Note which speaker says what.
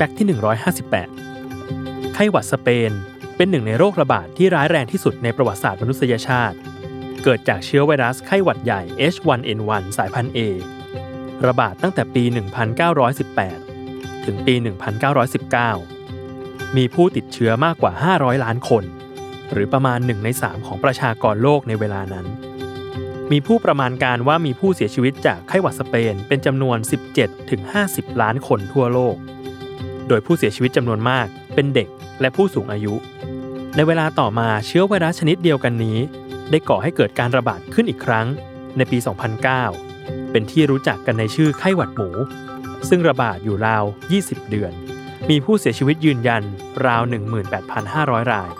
Speaker 1: ฟกต์ที่ 158 ไข้หวัดสเปน เป็นหนึ่งในโรคระบาดที่ร้ายแรงที่สุดในประวัติศาสตร์มนุษยชาติ เกิดจากเชื้อไวรัสไข้หวัดใหญ่ H1N1 สายพันธุ์ A ระบาดตั้งแต่ปี 1918 ถึงปี 1919 มีผู้ติดเชื้อมากกว่า 500 ล้านคน หรือประมาณ 1 ใน 3 ของประชากรโลกในเวลานั้น มีผู้ประมาณการว่ามีผู้เสียชีวิตจากไข้หวัดสเปนเป็นจำนวน 17-50 ล้านคนทั่วโลก โดยผู้เสียชีวิตจำนวนมาก เป็นเด็กและผู้สูงอายุ ในเวลาต่อมาเชื้อไวรัสชนิดเดียวกันนี้ ได้ก่อให้เกิดการระบาดขึ้นอีกครั้ง ในปี 2009 เป็นที่รู้จักกันในชื่อไข้หวัดหมู ซึ่งระบาดอยู่ราว 20 เดือน มีผู้เสียชีวิตยืนยันราว 18,500 ราย